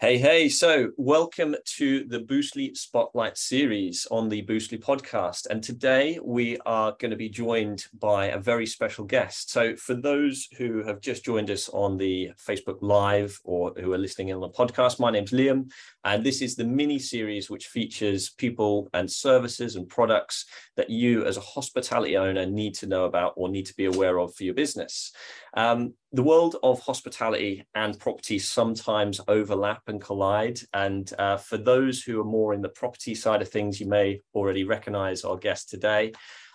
Hey, hey. So, welcome to the Boostly Spotlight series on the Boostly podcast. And today we are going to be joined by a very special guest. So, for those who have just joined us on the Facebook Live or who are listening in on the podcast, my name's Liam. And this is the mini series which features people and services and products that you, as a hospitality owner, need to know about or need to be aware of for your business. Um, the world of hospitality and property sometimes overlap and collide. And uh, for those who are more in the property side of things, you may already recognize our guest today.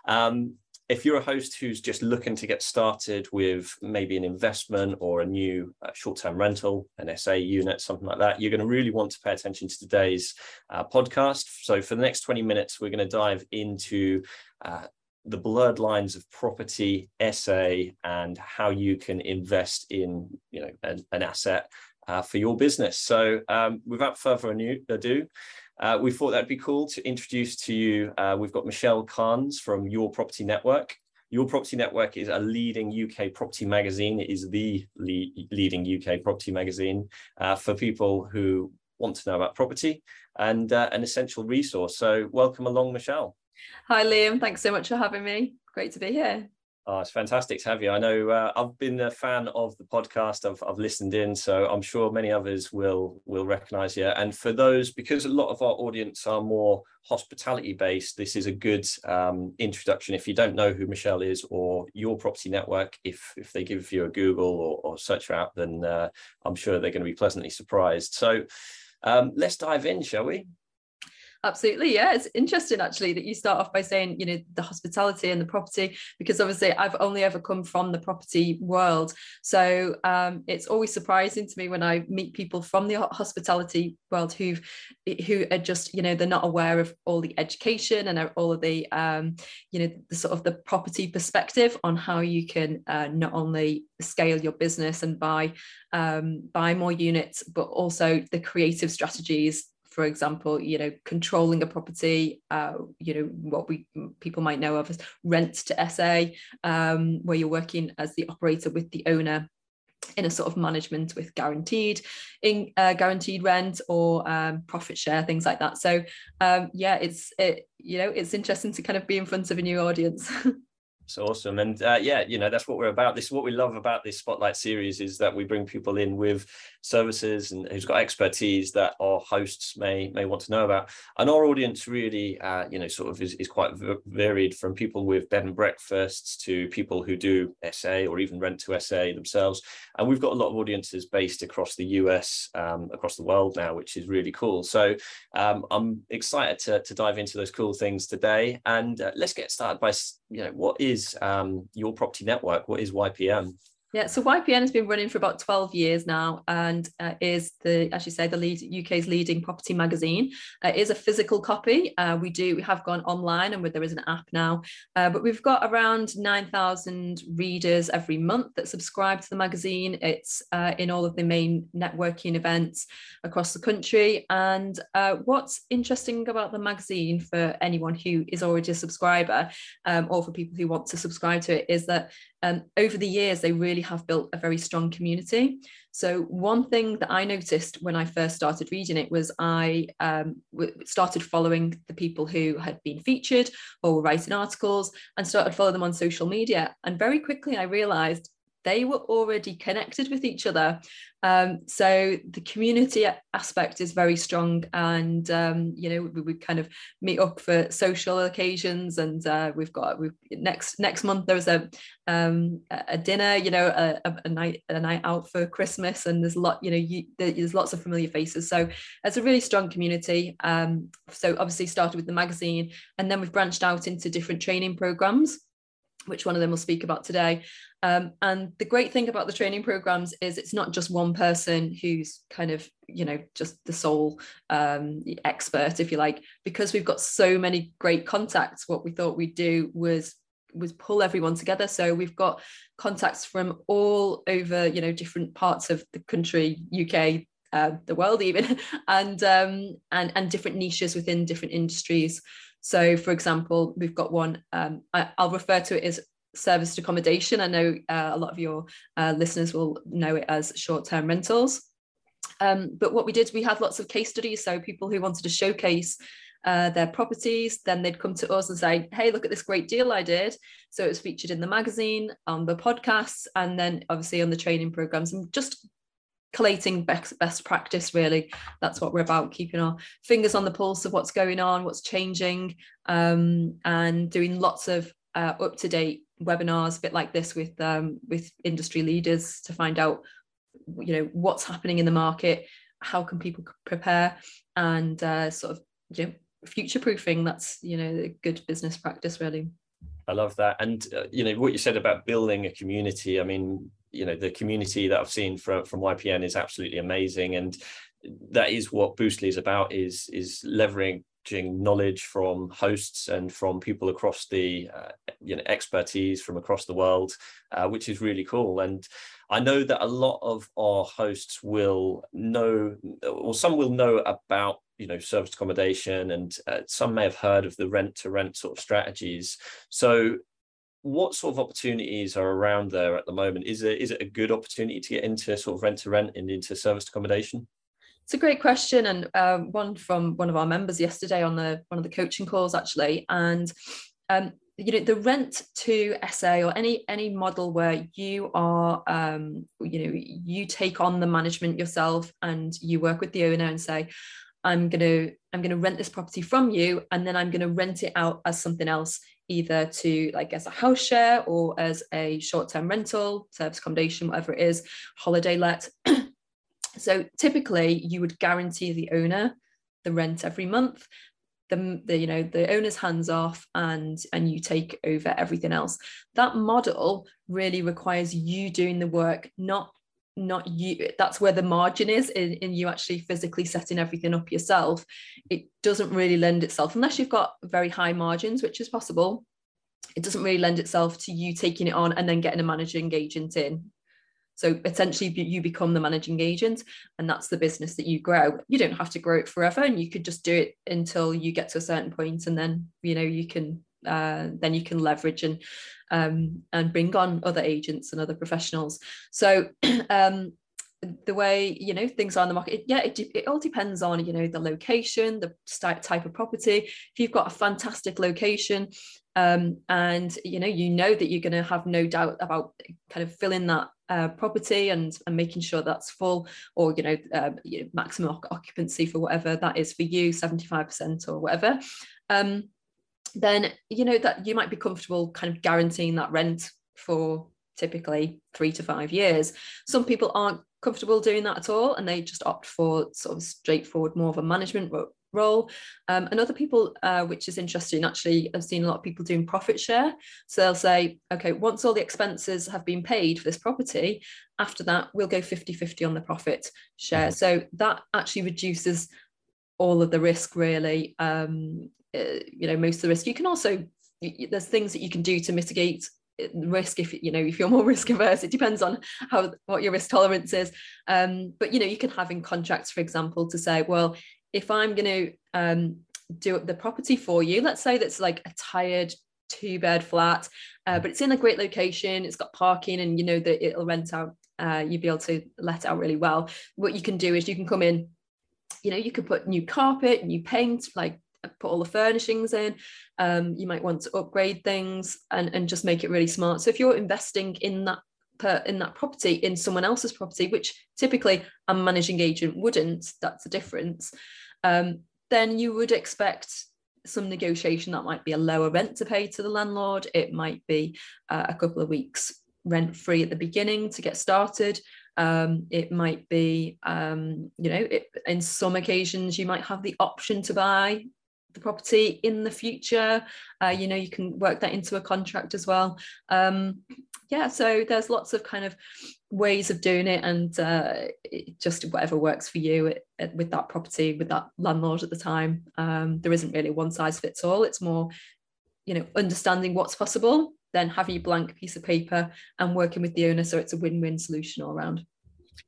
Um, if you're a host who's just looking to get started with maybe an investment or a new uh, short-term rental, an SA unit, something like that, you're going to really want to pay attention to today's uh, podcast. So for the next 20 minutes, we're going to dive into uh, the blurred lines of property, SA, and how you can invest in you know an, an asset uh, for your business. So um, without further ado, uh, we thought that'd be cool to introduce to you. Uh, we've got Michelle Cairns from Your Property Network. Your Property Network is a leading UK property magazine. It is the lead, leading UK property magazine uh, for people who want to know about property and uh, an essential resource. So welcome along, Michelle. Hi, Liam. Thanks so much for having me. Great to be here. Oh, it's fantastic to have you. I know uh, I've been a fan of the podcast. I've, I've listened in, so I'm sure many others will will recognise you. And for those, because a lot of our audience are more hospitality based, this is a good um, introduction. If you don't know who Michelle is or your property network, if if they give you a Google or, or search out, then uh, I'm sure they're going to be pleasantly surprised. So um, let's dive in, shall we? Absolutely. Yeah. It's interesting actually that you start off by saying, you know, the hospitality and the property, because obviously I've only ever come from the property world. So um, it's always surprising to me when I meet people from the hospitality world who've, who are just, you know, they're not aware of all the education and all of the, um, you know, the sort of the property perspective on how you can uh, not only scale your business and buy um, buy more units, but also the creative strategies for example, you know, controlling a property, uh, you know, what we people might know of as rent to SA, um, where you're working as the operator with the owner in a sort of management with guaranteed in uh, guaranteed rent or um, profit share things like that. So um, yeah it's it you know it's interesting to kind of be in front of a new audience It's awesome. And uh, yeah, you know, that's what we're about. This is what we love about this Spotlight series is that we bring people in with services and who's got expertise that our hosts may may want to know about. And our audience really, uh, you know, sort of is, is quite varied from people with bed and breakfasts to people who do SA or even rent to SA themselves. And we've got a lot of audiences based across the US, um, across the world now, which is really cool. So um, I'm excited to, to dive into those cool things today. And uh, let's get started by, you know, what is is um, your property network? What is YPN? Yeah, so YPN has been running for about 12 years now and uh, is the, as you say, the lead UK's leading property magazine. Uh, is a physical copy. Uh, we do, we have gone online and there is an app now, uh, but we've got around 9,000 readers every month that subscribe to the magazine. It's uh, in all of the main networking events across the country. And uh, what's interesting about the magazine for anyone who is already a subscriber um, or for people who want to subscribe to it is that um, over the years, they really have built a very strong community. So, one thing that I noticed when I first started reading it was I um, started following the people who had been featured or were writing articles and started following them on social media. And very quickly, I realized they were already connected with each other. Um, so the community aspect is very strong, and um, you know we, we, kind of meet up for social occasions, and uh, we've got we next next month there's a um, a dinner, you know, a, a, night a night out for Christmas, and there's lot, you know, you, there's lots of familiar faces. So it's a really strong community. Um, so obviously started with the magazine, and then we've branched out into different training programs which one of them will speak about today. Um, and the great thing about the training programs is it's not just one person who's kind of, you know, just the sole um, expert, if you like, because we've got so many great contacts. What we thought we'd do was was pull everyone together. So we've got contacts from all over, you know, different parts of the country, UK, uh, the world even, and um, and and different niches within different industries. So, for example, we've got one, um, I, will refer to it as serviced accommodation. I know uh, a lot of your uh, listeners will know it as short term rentals. Um, but what we did, we had lots of case studies. So people who wanted to showcase uh, their properties, then they'd come to us and say, hey, look at this great deal I did. So it was featured in the magazine, on the podcasts, and then obviously on the training programs and just collating best, best practice really. That's what we're about keeping our fingers on the pulse of what's going on what's changing um, and doing lots of uh, up-to-date webinars a bit like this with um, with industry leaders to find out you know what's happening in the market how can people prepare and uh, sort of you know future proofing that's you know a good business practice really. I love that. And uh, you know what you said about building a community i mean you know the community that i've seen from from ypn is absolutely amazing. And that is what boostly is about is is leveraging knowledge from hosts and from people across the uh, you know expertise from across the world uh, which is really cool. And i know that a lot of our hosts will know or some will know about you know service accommodation and uh, some may have heard of the rent to rent sort of strategies. So what sort of opportunities are around there at the moment? Is it is it a good opportunity to get into sort of rent to rent and into service accommodation? It's a great question, and uh, one from one of our members yesterday on the one of the coaching calls actually, and um, you know the rent to SA or any any model where you are um, you know you take on the management yourself and you work with the owner and say I'm going to I'm going to rent this property from you and then I'm going to rent it out as something else either to like as a house share or as a short-term rental service accommodation whatever it is holiday let So typically you would guarantee the owner the rent every month. The, the you know the owner's hands off and and you take over everything else that model really requires you doing the work not not you that's where the margin is in, in you actually physically setting everything up yourself it doesn't really lend itself unless you've got very high margins which is possible it doesn't really lend itself to you taking it on and then getting a managing agent in so essentially, you become the managing agent, and that's the business that you grow. You don't have to grow it forever, and you could just do it until you get to a certain point, and then you know you can uh, then you can leverage and um, and bring on other agents and other professionals. So um, the way you know things are in the market yeah it, it all depends on you know the location the type of property if you've got a fantastic location um, and you know you know that you're going to have no doubt about kind of filling that uh, property and, and making sure that's full or you know, uh, you know maximum occupancy for whatever that is for you 75% or whatever um, then you know that you might be comfortable kind of guaranteeing that rent for typically three to five years some people aren't comfortable doing that at all and they just opt for sort of straightforward more of a management role. Um, and other people, uh, which is interesting, actually, I've seen a lot of people doing profit share. So they'll say, okay, once all the expenses have been paid for this property, after that, we'll go 50 50 on the profit share. Mm-hmm. So that actually reduces all of the risk, really. Um, uh, you know, most of the risk. You can also, there's things that you can do to mitigate risk if you know if you're more risk averse it depends on how what your risk tolerance is um, but you know you can have in contracts for example to say well if I'm going to um, do the property for you, let's say that's like a tired two bed flat, uh, but it's in a great location, it's got parking, and you know that it'll rent out. Uh, you'll be able to let out really well. What you can do is you can come in, you know, you could put new carpet, new paint, like put all the furnishings in. Um, you might want to upgrade things and, and just make it really smart. So if you're investing in that per, in that property in someone else's property, which typically a managing agent wouldn't, that's the difference um, then you would expect some negotiation that might be a lower rent to pay to the landlord. It might be uh, a couple of weeks rent free at the beginning to get started. Um, it might be, um, you know, it, in some occasions you might have the option to buy the property in the future. Uh, you know, you can work that into a contract as well. Um, yeah, so there's lots of kind of ways of doing it, and uh, just whatever works for you it, it, with that property, with that landlord at the time. Um, there isn't really one size fits all. It's more, you know, understanding what's possible, then having a blank piece of paper and working with the owner so it's a win-win solution all around.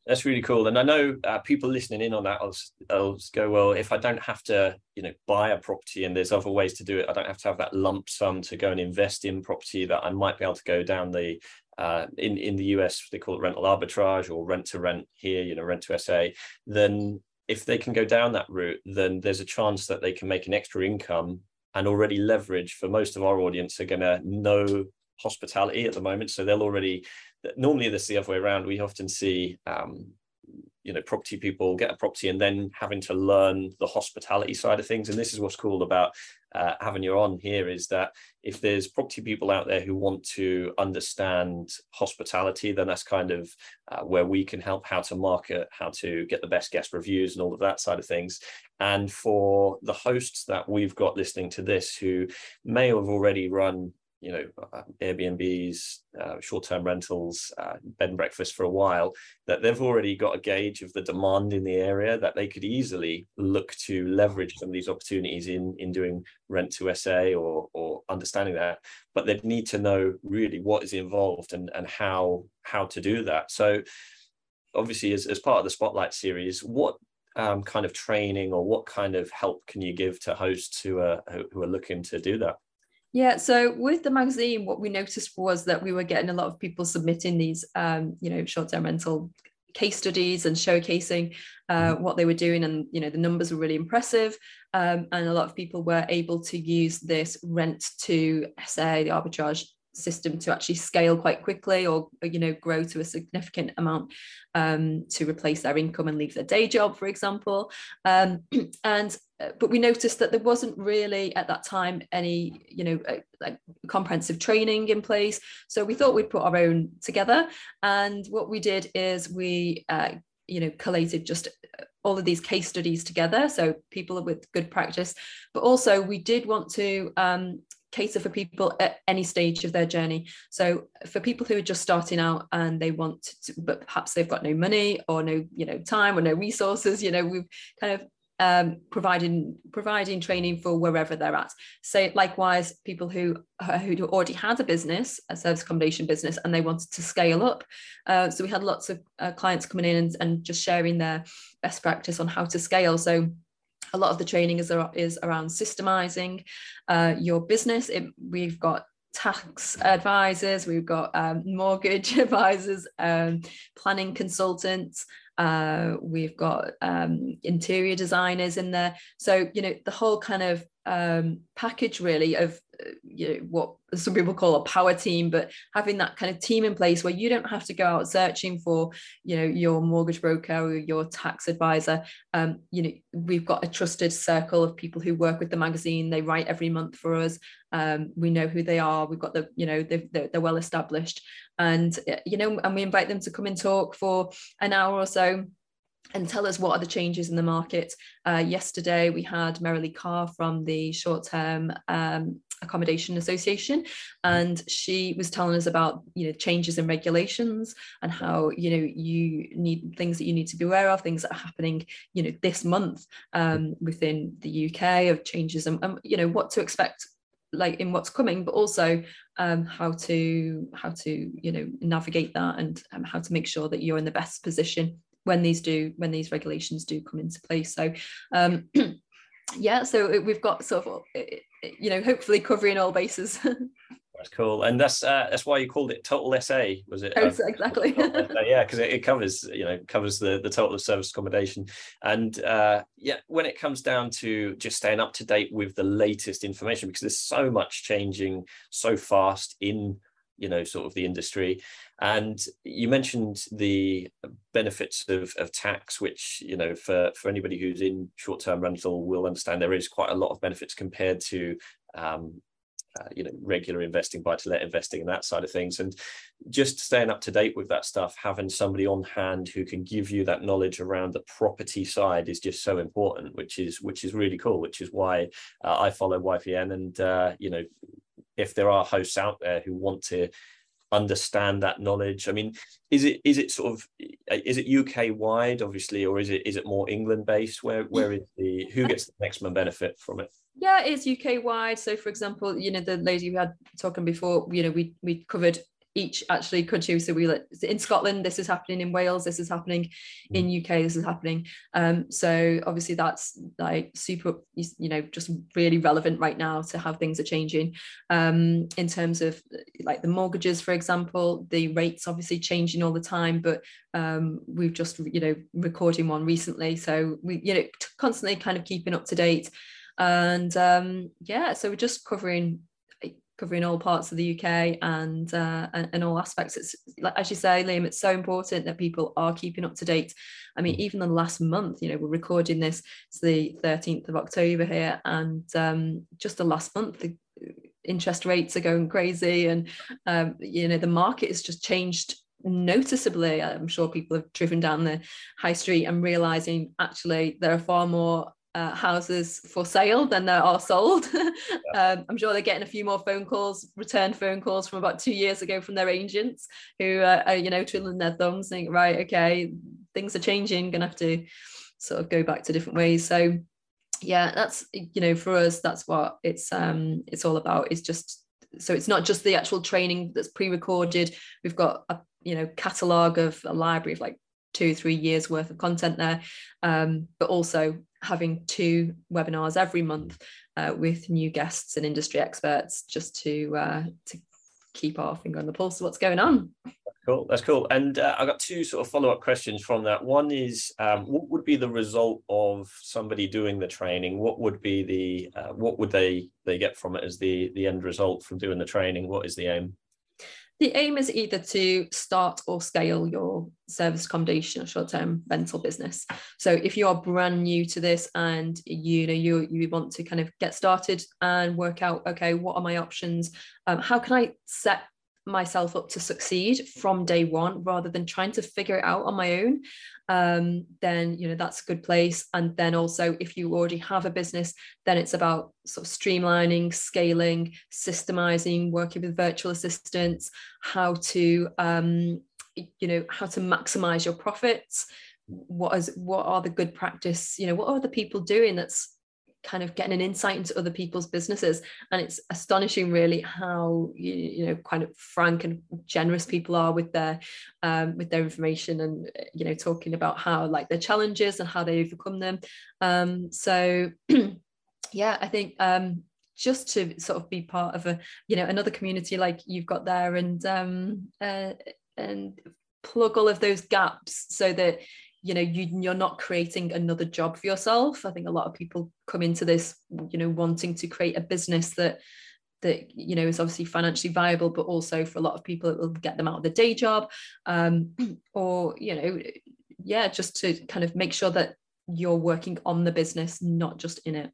That's really cool. And I know uh, people listening in on that I'll, I'll go, well, if I don't have to, you know, buy a property and there's other ways to do it, I don't have to have that lump sum to go and invest in property that I might be able to go down the uh, in in the US they call it rental arbitrage or rent to rent here, you know, rent to SA, then if they can go down that route, then there's a chance that they can make an extra income and already leverage for most of our audience are going to know hospitality at the moment. So they'll already, normally this the other way around. We often see, um, you know, property people get a property and then having to learn the hospitality side of things. And this is what's cool about uh, having you on here is that if there's property people out there who want to understand hospitality, then that's kind of uh, where we can help how to market, how to get the best guest reviews and all of that side of things. And for the hosts that we've got listening to this who may have already run you know uh, Airbnbs, uh, short-term rentals, uh, bed and breakfast for a while, that they've already got a gauge of the demand in the area that they could easily look to leverage some of these opportunities in in doing rent to SA or or understanding that, but they'd need to know really what is involved and and how how to do that. So obviously as, as part of the spotlight series what um, kind of training or what kind of help can you give to hosts who are who are looking to do that yeah, so with the magazine, what we noticed was that we were getting a lot of people submitting these, um, you know, short-term rental case studies and showcasing uh, mm-hmm. what they were doing, and you know, the numbers were really impressive. Um, and a lot of people were able to use this rent to SA, the arbitrage system to actually scale quite quickly or you know grow to a significant amount um, to replace their income and leave their day job for example. Um, and uh, but we noticed that there wasn't really at that time any you know uh, like comprehensive training in place. So we thought we'd put our own together. And what we did is we uh, you know collated just uh, all of these case studies together. So people with good practice but also we did want to um, cater for people at any stage of their journey. So for people who are just starting out and they want to, but perhaps they've got no money or no, you know, time or no resources, you know, we've kind of um, providing providing training for wherever they're at. So likewise, people who who already had a business, a service accommodation business, and they wanted to scale up. Uh, so we had lots of uh, clients coming in and, and just sharing their best practice on how to scale. So a lot of the training is, is around systemizing uh, your business. It, we've got tax advisors, we've got um, mortgage advisors, um, planning consultants, uh, we've got um, interior designers in there. So, you know, the whole kind of um, package really of you know what some people call a power team but having that kind of team in place where you don't have to go out searching for you know your mortgage broker or your tax advisor. Um, you know we've got a trusted circle of people who work with the magazine. They write every month for us. Um, we know who they are. We've got the you know they're, they're well established. And uh, you know and we invite them to come and talk for an hour or so and tell us what are the changes in the market. Uh, yesterday, we had Merilee Karr from the Short Term um, Accommodation Association, and she was telling us about you know changes in regulations and how you know you need things that you need to be aware of, things that are happening you know this month um, within the UK of changes and um, you know what to expect like in what's coming but also um, how to how to you know navigate that and um, how to make sure that you're in the best position when these do when these regulations do come into place. So um yeah so we've got sort of you know hopefully covering all bases. That's cool. And that's uh, that's why you called it total sa was it? Oh, exactly. Yeah because it, it, covers you know covers the the total of service accommodation. And uh yeah when it comes down to just staying up to date with the latest information because there's so much changing so fast in you know sort of the industry and you mentioned the benefits of, of tax which you know for for anybody who's in short-term rental will understand there is quite a lot of benefits compared to um, uh, you know regular investing buy to let investing and that side of things. And just staying up to date with that stuff having somebody on hand who can give you that knowledge around the property side is just so important which is which is really cool which is why uh, i follow ypn and uh, you know if there are hosts out there who want to understand that knowledge? I mean is it is it sort of uh, is it uk wide obviously or is it is it more england based? Where where is the who gets the maximum benefit from it? Yeah it's uk wide. So for example you know the lady we had talking before you know we we covered each actually could choose. So we in Scotland, this is happening in Wales, this is happening in mm. UK, this is happening. Um, so obviously that's like super, you know, just really relevant right now to how things are changing. Um, in terms of like the mortgages, for example, the rates obviously changing all the time, but um, we've just, you know, recording one recently. So we, you know, constantly kind of keeping up to date. And um, yeah, so we're just covering covering all parts of the UK and, uh, and, and all aspects. It's like as you say, Liam, it's so important that people are keeping up to date. I mean, mm. even the last month, you know, we're recording this. It's the 13th of October here, and um, just the last month, the interest rates are going crazy, and um, you know, the market has just changed noticeably. I'm sure people have driven down the high street and realizing actually there are far more uh, houses for sale than there are sold. yeah. um, I'm sure they're getting a few more phone calls, return phone calls from about two years ago from their agents who uh, are, you know, twiddling their thumbs, think, right, okay, things are changing, gonna have to sort of go back to different ways. So, yeah, that's you know, for us, that's what it's um it's all about. It's just so it's not just the actual training that's pre-recorded. We've got a you know catalog of a library of like two three years worth of content there um, but also having two webinars every month uh, with new guests and industry experts just to uh, to keep our finger on the pulse of what's going on. Cool, that's cool. And uh, I got two sort of follow up questions from that. One is, um, what would be the result of somebody doing the training? What would be the uh, what would they they get from it as the the end result from doing the training? What is the aim? The aim is either to start or scale your service accommodation or short-term rental business. So if you are brand new to this and you know you you want to kind of get started and work out okay what are my options? Um, how can i set myself up to succeed from day one rather than trying to figure it out on my own um, then you know that's a good place. And then also if you already have a business then it's about sort of streamlining scaling systemizing working with virtual assistants how to um, you know how to maximize your profits. What is what are the good practice you know what are the people doing that's kind of getting an insight into other people's businesses. And it's astonishing really how you, you know kind of frank and generous people are with their um, with their information and you know talking about how like their challenges and how they overcome them. Um, so yeah i think um, just to sort of be part of a you know another community like you've got there and um, uh, and plug all of those gaps so that you know you, you're not creating another job for yourself. I think a lot of people come into this you know wanting to create a business that that you know is obviously financially viable but also for a lot of people it will get them out of the day job. Um, or you know yeah just to kind of make sure that you're working on the business not just in it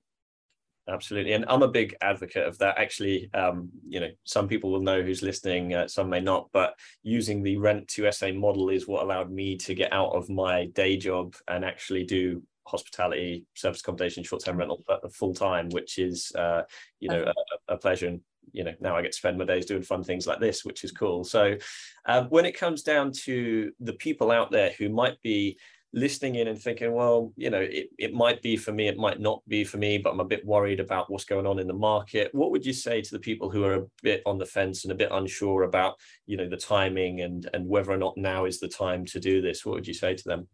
absolutely. And i'm a big advocate of that. Actually um, you know some people will know who's listening uh, some may not but using the rent to sa model is what allowed me to get out of my day job and actually do hospitality service accommodation short-term rental full time which is uh, you know a, a, pleasure. And you know now i get to spend my days doing fun things like this which is cool. So uh, when it comes down to the people out there who might be listening in and thinking, well, you know, it, it might be for me, it might not be for me, but I'm a bit worried about what's going on in the market. What would you say to the people who are a bit on the fence and a bit unsure about, you know, the timing and and whether or not now is the time to do this? What would you say to them?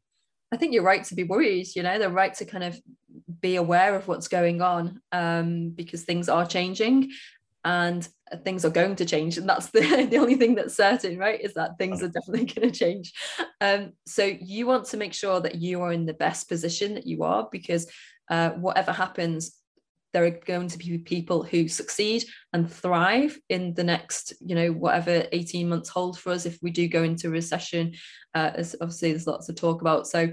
I think you're right to be worried. You know, they're right to kind of be aware of what's going on um, because things are changing and things are going to change and that's the, the only thing that's certain right is that things are definitely going to change. Um, so you want to make sure that you are in the best position that you are because uh, whatever happens there are going to be people who succeed and thrive in the next you know whatever 18 months hold for us. If we do go into recession uh, as obviously there's lots to talk about. So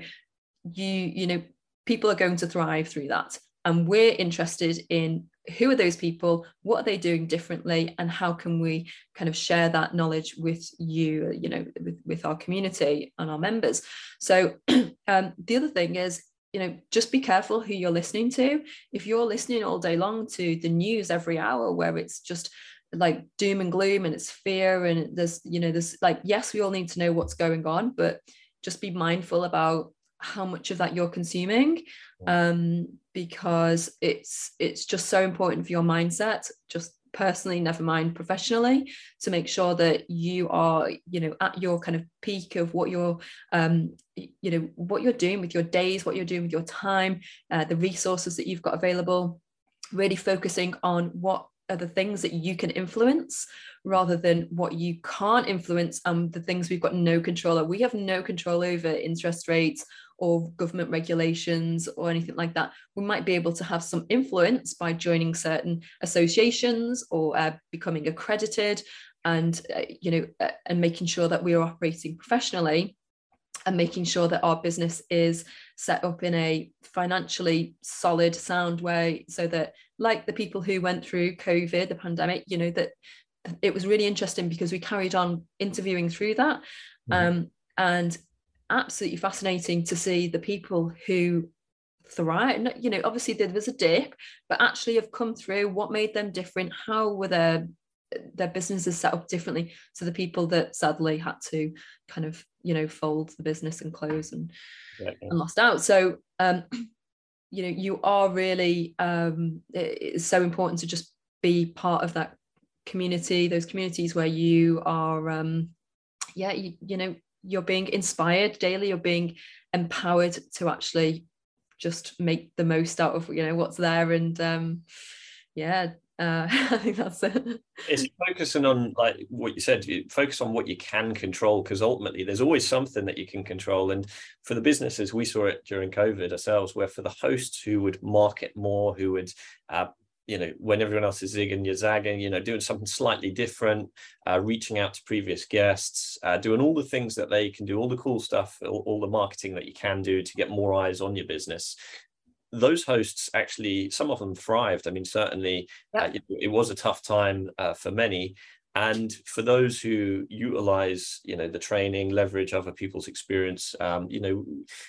you you know people are going to thrive through that and we're interested in who are those people what are they doing differently and how can we kind of share that knowledge with you you know with, with our community and our members. So um, the other thing is you know just be careful who you're listening to. If you're listening all day long to the news every hour where it's just like doom and gloom and it's fear and there's you know there's like yes we all need to know what's going on but just be mindful about how much of that you're consuming um, because it's it's just so important for your mindset. Just personally never mind professionally to make sure that you are you know at your kind of peak of what you're um you know what you're doing with your days what you're doing with your time uh, the resources that you've got available. Really focusing on what are the things that you can influence rather than what you can't influence and the things we've got no control over. We have no control over interest rates or government regulations or anything like that. We might be able to have some influence by joining certain associations or uh, becoming accredited and uh, you know uh, and making sure that we are operating professionally and making sure that our business is set up in a financially solid sound way so that like the people who went through covid the pandemic you know that it was really interesting because we carried on interviewing through that mm-hmm. um, and absolutely fascinating to see the people who thrive. You know obviously there was a dip but actually have come through what made them different how were their their businesses set up differently to the people that sadly had to kind of you know fold the business and close and, yeah, and lost out. So um you know you are really um it's so important to just be part of that community those communities where you are um yeah you, you know you're being inspired daily you're being empowered to actually just make the most out of you know what's there and um yeah uh, I think that's it. It's focusing on like what you said. Focus on what you can control because ultimately there's always something that you can control. And for the businesses, we saw it during COVID ourselves, where for the hosts who would market more, who would uh, you know, when everyone else is zigging, you're zagging, you know, doing something slightly different, uh, reaching out to previous guests, uh, doing all the things that they can do, all the cool stuff, all, all, the marketing that you can do to get more eyes on your business. Those hosts actually, some of them thrived. I mean, certainly uh, it, it, was a tough time uh, for many, and for those who utilize you know the training leverage other people's experience um, you know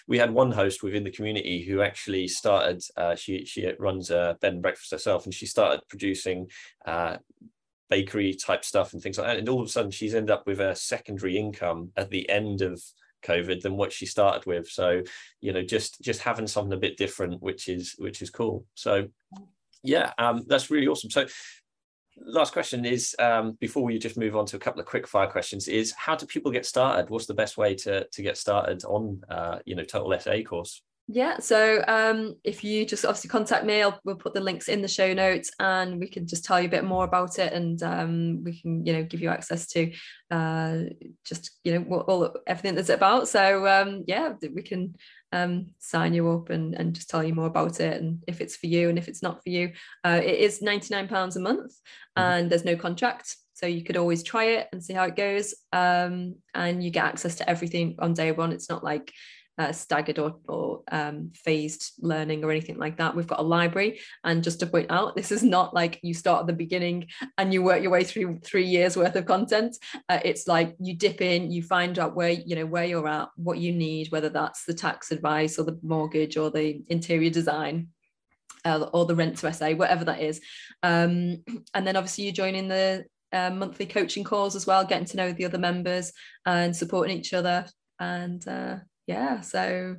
we had one host within the community who actually started uh, she she runs a bed and breakfast herself and she started producing uh, bakery type stuff and things like that. And all of a sudden she's ended up with a secondary income at the end of covid than what she started with. So you know just just having something a bit different which is which is cool. So yeah um, that's really awesome. So last question is um, before we just move on to a couple of quick fire questions is how do people get started? What's the best way to to get started on uh, you know total sa course yeah so um, if you just obviously contact me I'll, we'll put the links in the show notes and we can just tell you a bit more about it and um, we can you know give you access to uh, just you know what all everything that's about so um, yeah we can um, sign you up and, and just tell you more about it and if it's for you and if it's not for you. Uh, it is £99 a month mm-hmm. and there's no contract. So you could always try it and see how it goes. Um, and you get access to everything on day one. It's not like uh, staggered or, or um, phased learning or anything like that. We've got a library, and just to point out, this is not like you start at the beginning and you work your way through three years worth of content. Uh, it's like you dip in, you find out where you know where you're at, what you need, whether that's the tax advice or the mortgage or the interior design. Uh, or the rent to SA, whatever that is. Um, and then obviously you join in the uh, monthly coaching calls as well, getting to know the other members and supporting each other. And uh, yeah, so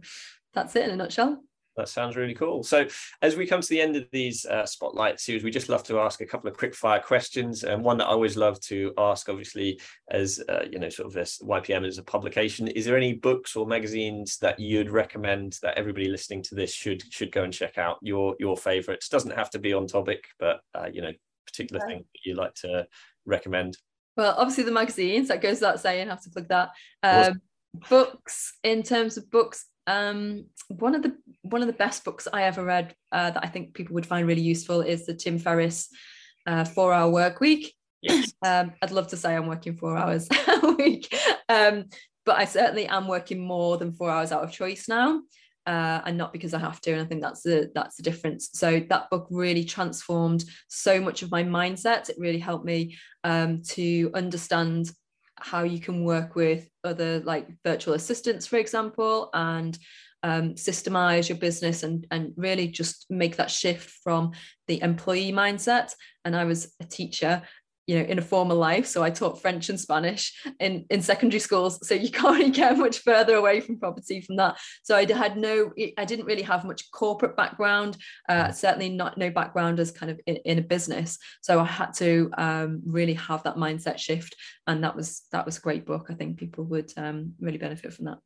that's it in a nutshell. That sounds really cool. So, as we come to the end of these uh, spotlight series, we just love to ask a couple of quick fire questions. And one that I always love to ask, obviously, as uh, you know, sort of this YPN as a publication, is there any books or magazines that you'd recommend that everybody listening to this should should go and check out? Your your favorites doesn't have to be on topic, but uh, you know, particular yeah. thing that you like to recommend. Well, obviously the magazines that goes without saying. Have to plug that. Um, books in terms of books um, one of the one of the best books I ever read uh, that I think people would find really useful is the Tim Ferriss uh, Four Hour Work Week. Yes. Um, I'd love to say I'm working four hours a week, um, but I certainly am working more than four hours out of choice now, uh, and not because I have to. And I think that's the that's the difference. So that book really transformed so much of my mindset. It really helped me um, to understand how you can work with other like virtual assistants, for example, and um, systemize your business and, and really just make that shift from the employee mindset. And I was a teacher you know in a formal life. So i taught french and spanish in in secondary schools. So you can't really get much further away from property from that. So i had no i didn't really have much corporate background uh, certainly not no background as kind of in, in a business. So i had to um, really have that mindset shift. And that was that was a great book. I think people would um, really benefit from that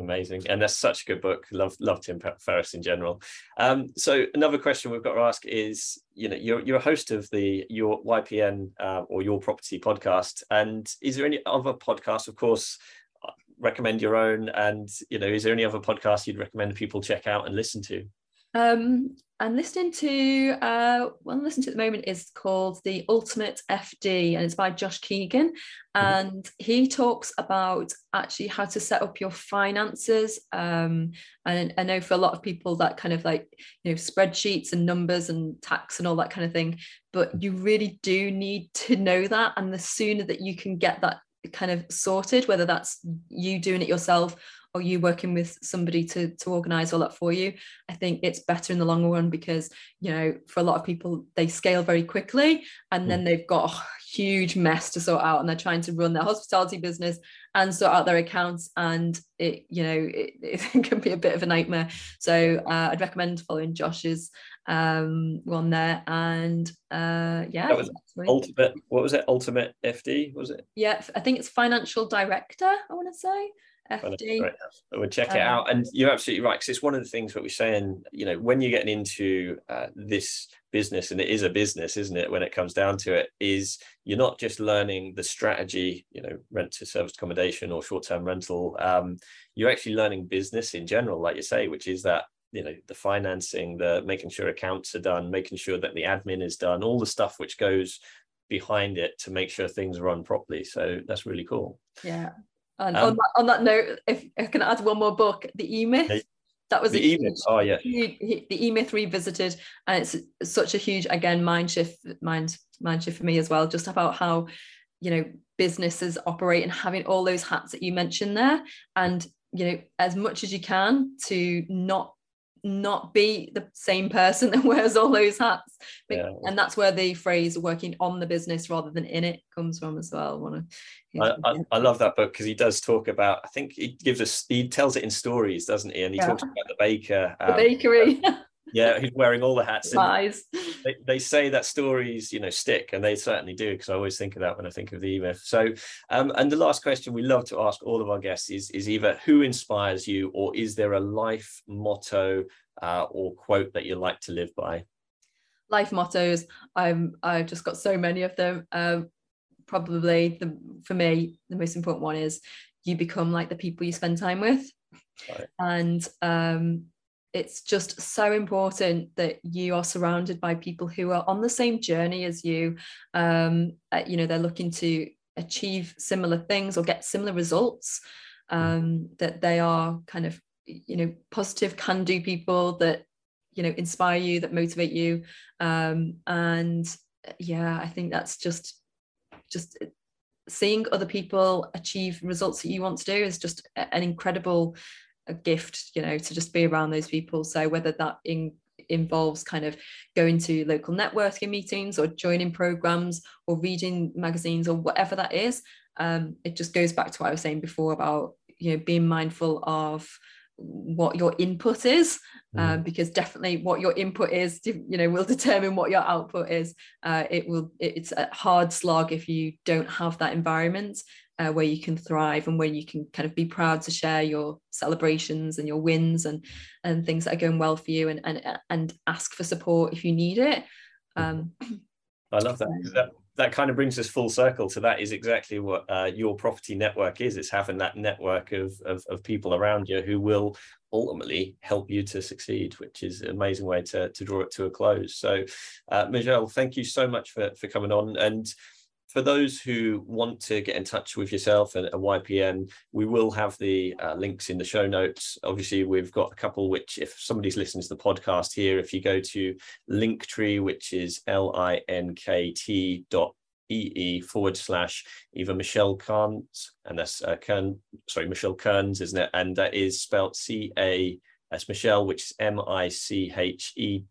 Amazing, and that's such a good book. Love, love Tim Ferriss in general. Um, so another question we've got to ask is, you know, you're you're a host of the your YPN uh, or your property podcast, and is there any other podcasts? Of course, uh, recommend your own, and you know, is there any other podcasts you'd recommend people check out and listen to? Um, I'm listening to uh, one I'm listening to at the moment is called The Ultimate FD, and it's by Josh Keegan. Mm-hmm. And mm-hmm. he talks about actually how to set up your finances. Um, and I know for a lot of people that kind of like you know spreadsheets and numbers and tax and all that kind of thing, but you really do need to know that. And the sooner that you can get that kind of sorted, whether that's you doing it yourself or you working with somebody to to organize all that for you? I think it's better in the long run because you know for a lot of people they scale very quickly and then hmm. they've got a huge mess to sort out and they're trying to run their hospitality business and sort out their accounts. And it you know it, it can be a bit of a nightmare. So uh, i'd recommend following josh's um one there. And uh yeah that was ultimate what was it? Ultimate fd was it? Yeah i think it's financial director i want to say FD. Would check it um, out. And you're absolutely right, because it's one of the things that we're saying, you know, when you're getting into uh, this business, and it is a business, isn't it, when it comes down to it, is you're not just learning the strategy, you know, rent to service accommodation or short-term rental. Um, you're actually learning business in general, like you say, which is that you know the financing the making sure accounts are done making sure that the admin is done all the stuff which goes behind it to make sure things run properly so that's really cool yeah and um, on, that, on that note, if I can add one more book, The E Myth. That was the E Myth. Oh yeah. Huge, the E Myth revisited, and it's such a huge again mind shift, mind mind shift for me as well. Just about how you know businesses operate and having all those hats that you mentioned there, and you know as much as you can to not not be the same person that wears all those hats. Yeah. and that's where the phrase working on the business rather than in it comes from as well. I, I, I, I love that book because he does talk about i think he gives us he tells it in stories doesn't he? And he yeah. talks about the baker um, the bakery yeah he's wearing all the hats they, they say that stories you know stick and they certainly do because i always think of that when i think of the e-myth so um, and the last question we love to ask all of our guests is is either who inspires you or is there a life motto uh, or quote that you like to live by? Life mottos. I'm i've just got so many of them. Um, probably the for me the most important one is you become like the people you spend time with. Right. and um, it's just so important that you are surrounded by people who are on the same journey as you. Um, uh, you know they're looking to achieve similar things or get similar results. Hmm. um, that they are kind of you know positive can do people that you know inspire you that motivate you. Um, and yeah i think that's just just seeing other people achieve results that you want to do is just an incredible a gift you know to just be around those people. So whether that in, involves kind of going to local networking meetings or joining programs or reading magazines or whatever that is um, it just goes back to what i was saying before about you know being mindful of what your input is mm. um, because definitely what your input is you know will determine what your output is. Uh, it will it's a hard slog if you don't have that environment uh, where you can thrive and where you can kind of be proud to share your celebrations and your wins and and things that are going well for you and and and ask for support if you need it. Um, I love that. that. That kind of brings us full circle to that is exactly what uh, your property network is. It's having that network of, of, of people around you who will ultimately help you to succeed, which is an amazing way to, to draw it to a close. So, uh, Michelle, thank you so much for, for coming on. And for those who want to get in touch with yourself and, and YPN, we will have the uh, links in the show notes. Obviously, we've got a couple which, if somebody's listening to the podcast here, if you go to Linktree, which is L I N K T dot EE forward slash either Michelle Cairns, and that's uh, Kern, sorry, Michelle Cairns, isn't it? And that is spelled C A S Michelle, which is M I C H E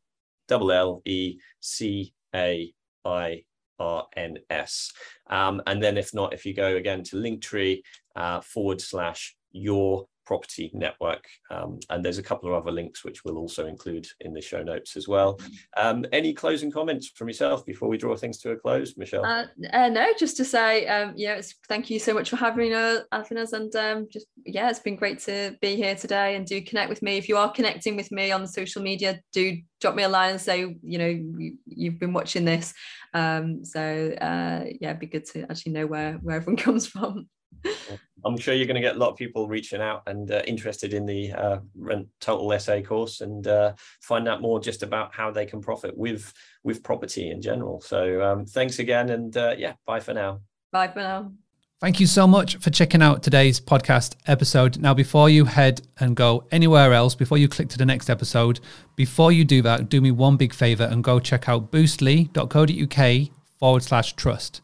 L L E C A I RNS. Um, and then if not, if you go again to Linktree uh, forward slash your property network. Um, and there's a couple of other links which we'll also include in the show notes as well. Um, any closing comments from yourself before we draw things to a close, Michelle? Uh, uh, no, just to say, um, yeah, thank you so much for having, uh, having us. And um, just, yeah, it's been great to be here today and do connect with me. If you are connecting with me on social media, do drop me a line and say, you know, you, have been watching this. Um, so uh, yeah, it'd be good to actually know where, where everyone comes from. I'm sure you're going to get a lot of people reaching out and uh, interested in the uh, Rent Total SA course and uh, find out more just about how they can profit with with property in general. So um, thanks again, and uh, yeah, bye for now. Bye for now. Thank you so much for checking out today's podcast episode. Now, before you head and go anywhere else, before you click to the next episode, before you do that, do me one big favor and go check out boostly.co.uk forward slash trust.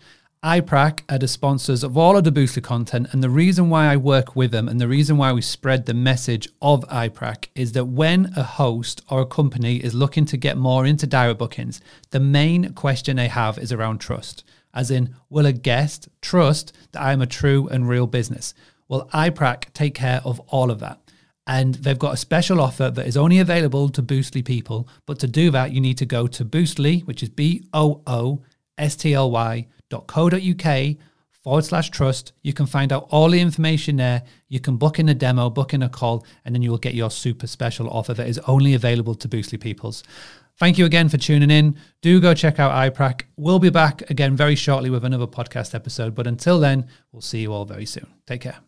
iPrac are the sponsors of all of the Boostly content, and the reason why I work with them and the reason why we spread the message of iPrac is that when a host or a company is looking to get more into direct bookings, the main question they have is around trust. As in, will a guest trust that I'm a true and real business? Well, iPrac take care of all of that. And they've got a special offer that is only available to Boostly people. But to do that, you need to go to Boostly, which is B O O S T L Y uk forward slash trust. You can find out all the information there. You can book in a demo, book in a call, and then you will get your super special offer that is only available to Boostly peoples. Thank you again for tuning in. Do go check out iPrac. We'll be back again very shortly with another podcast episode. But until then, we'll see you all very soon. Take care.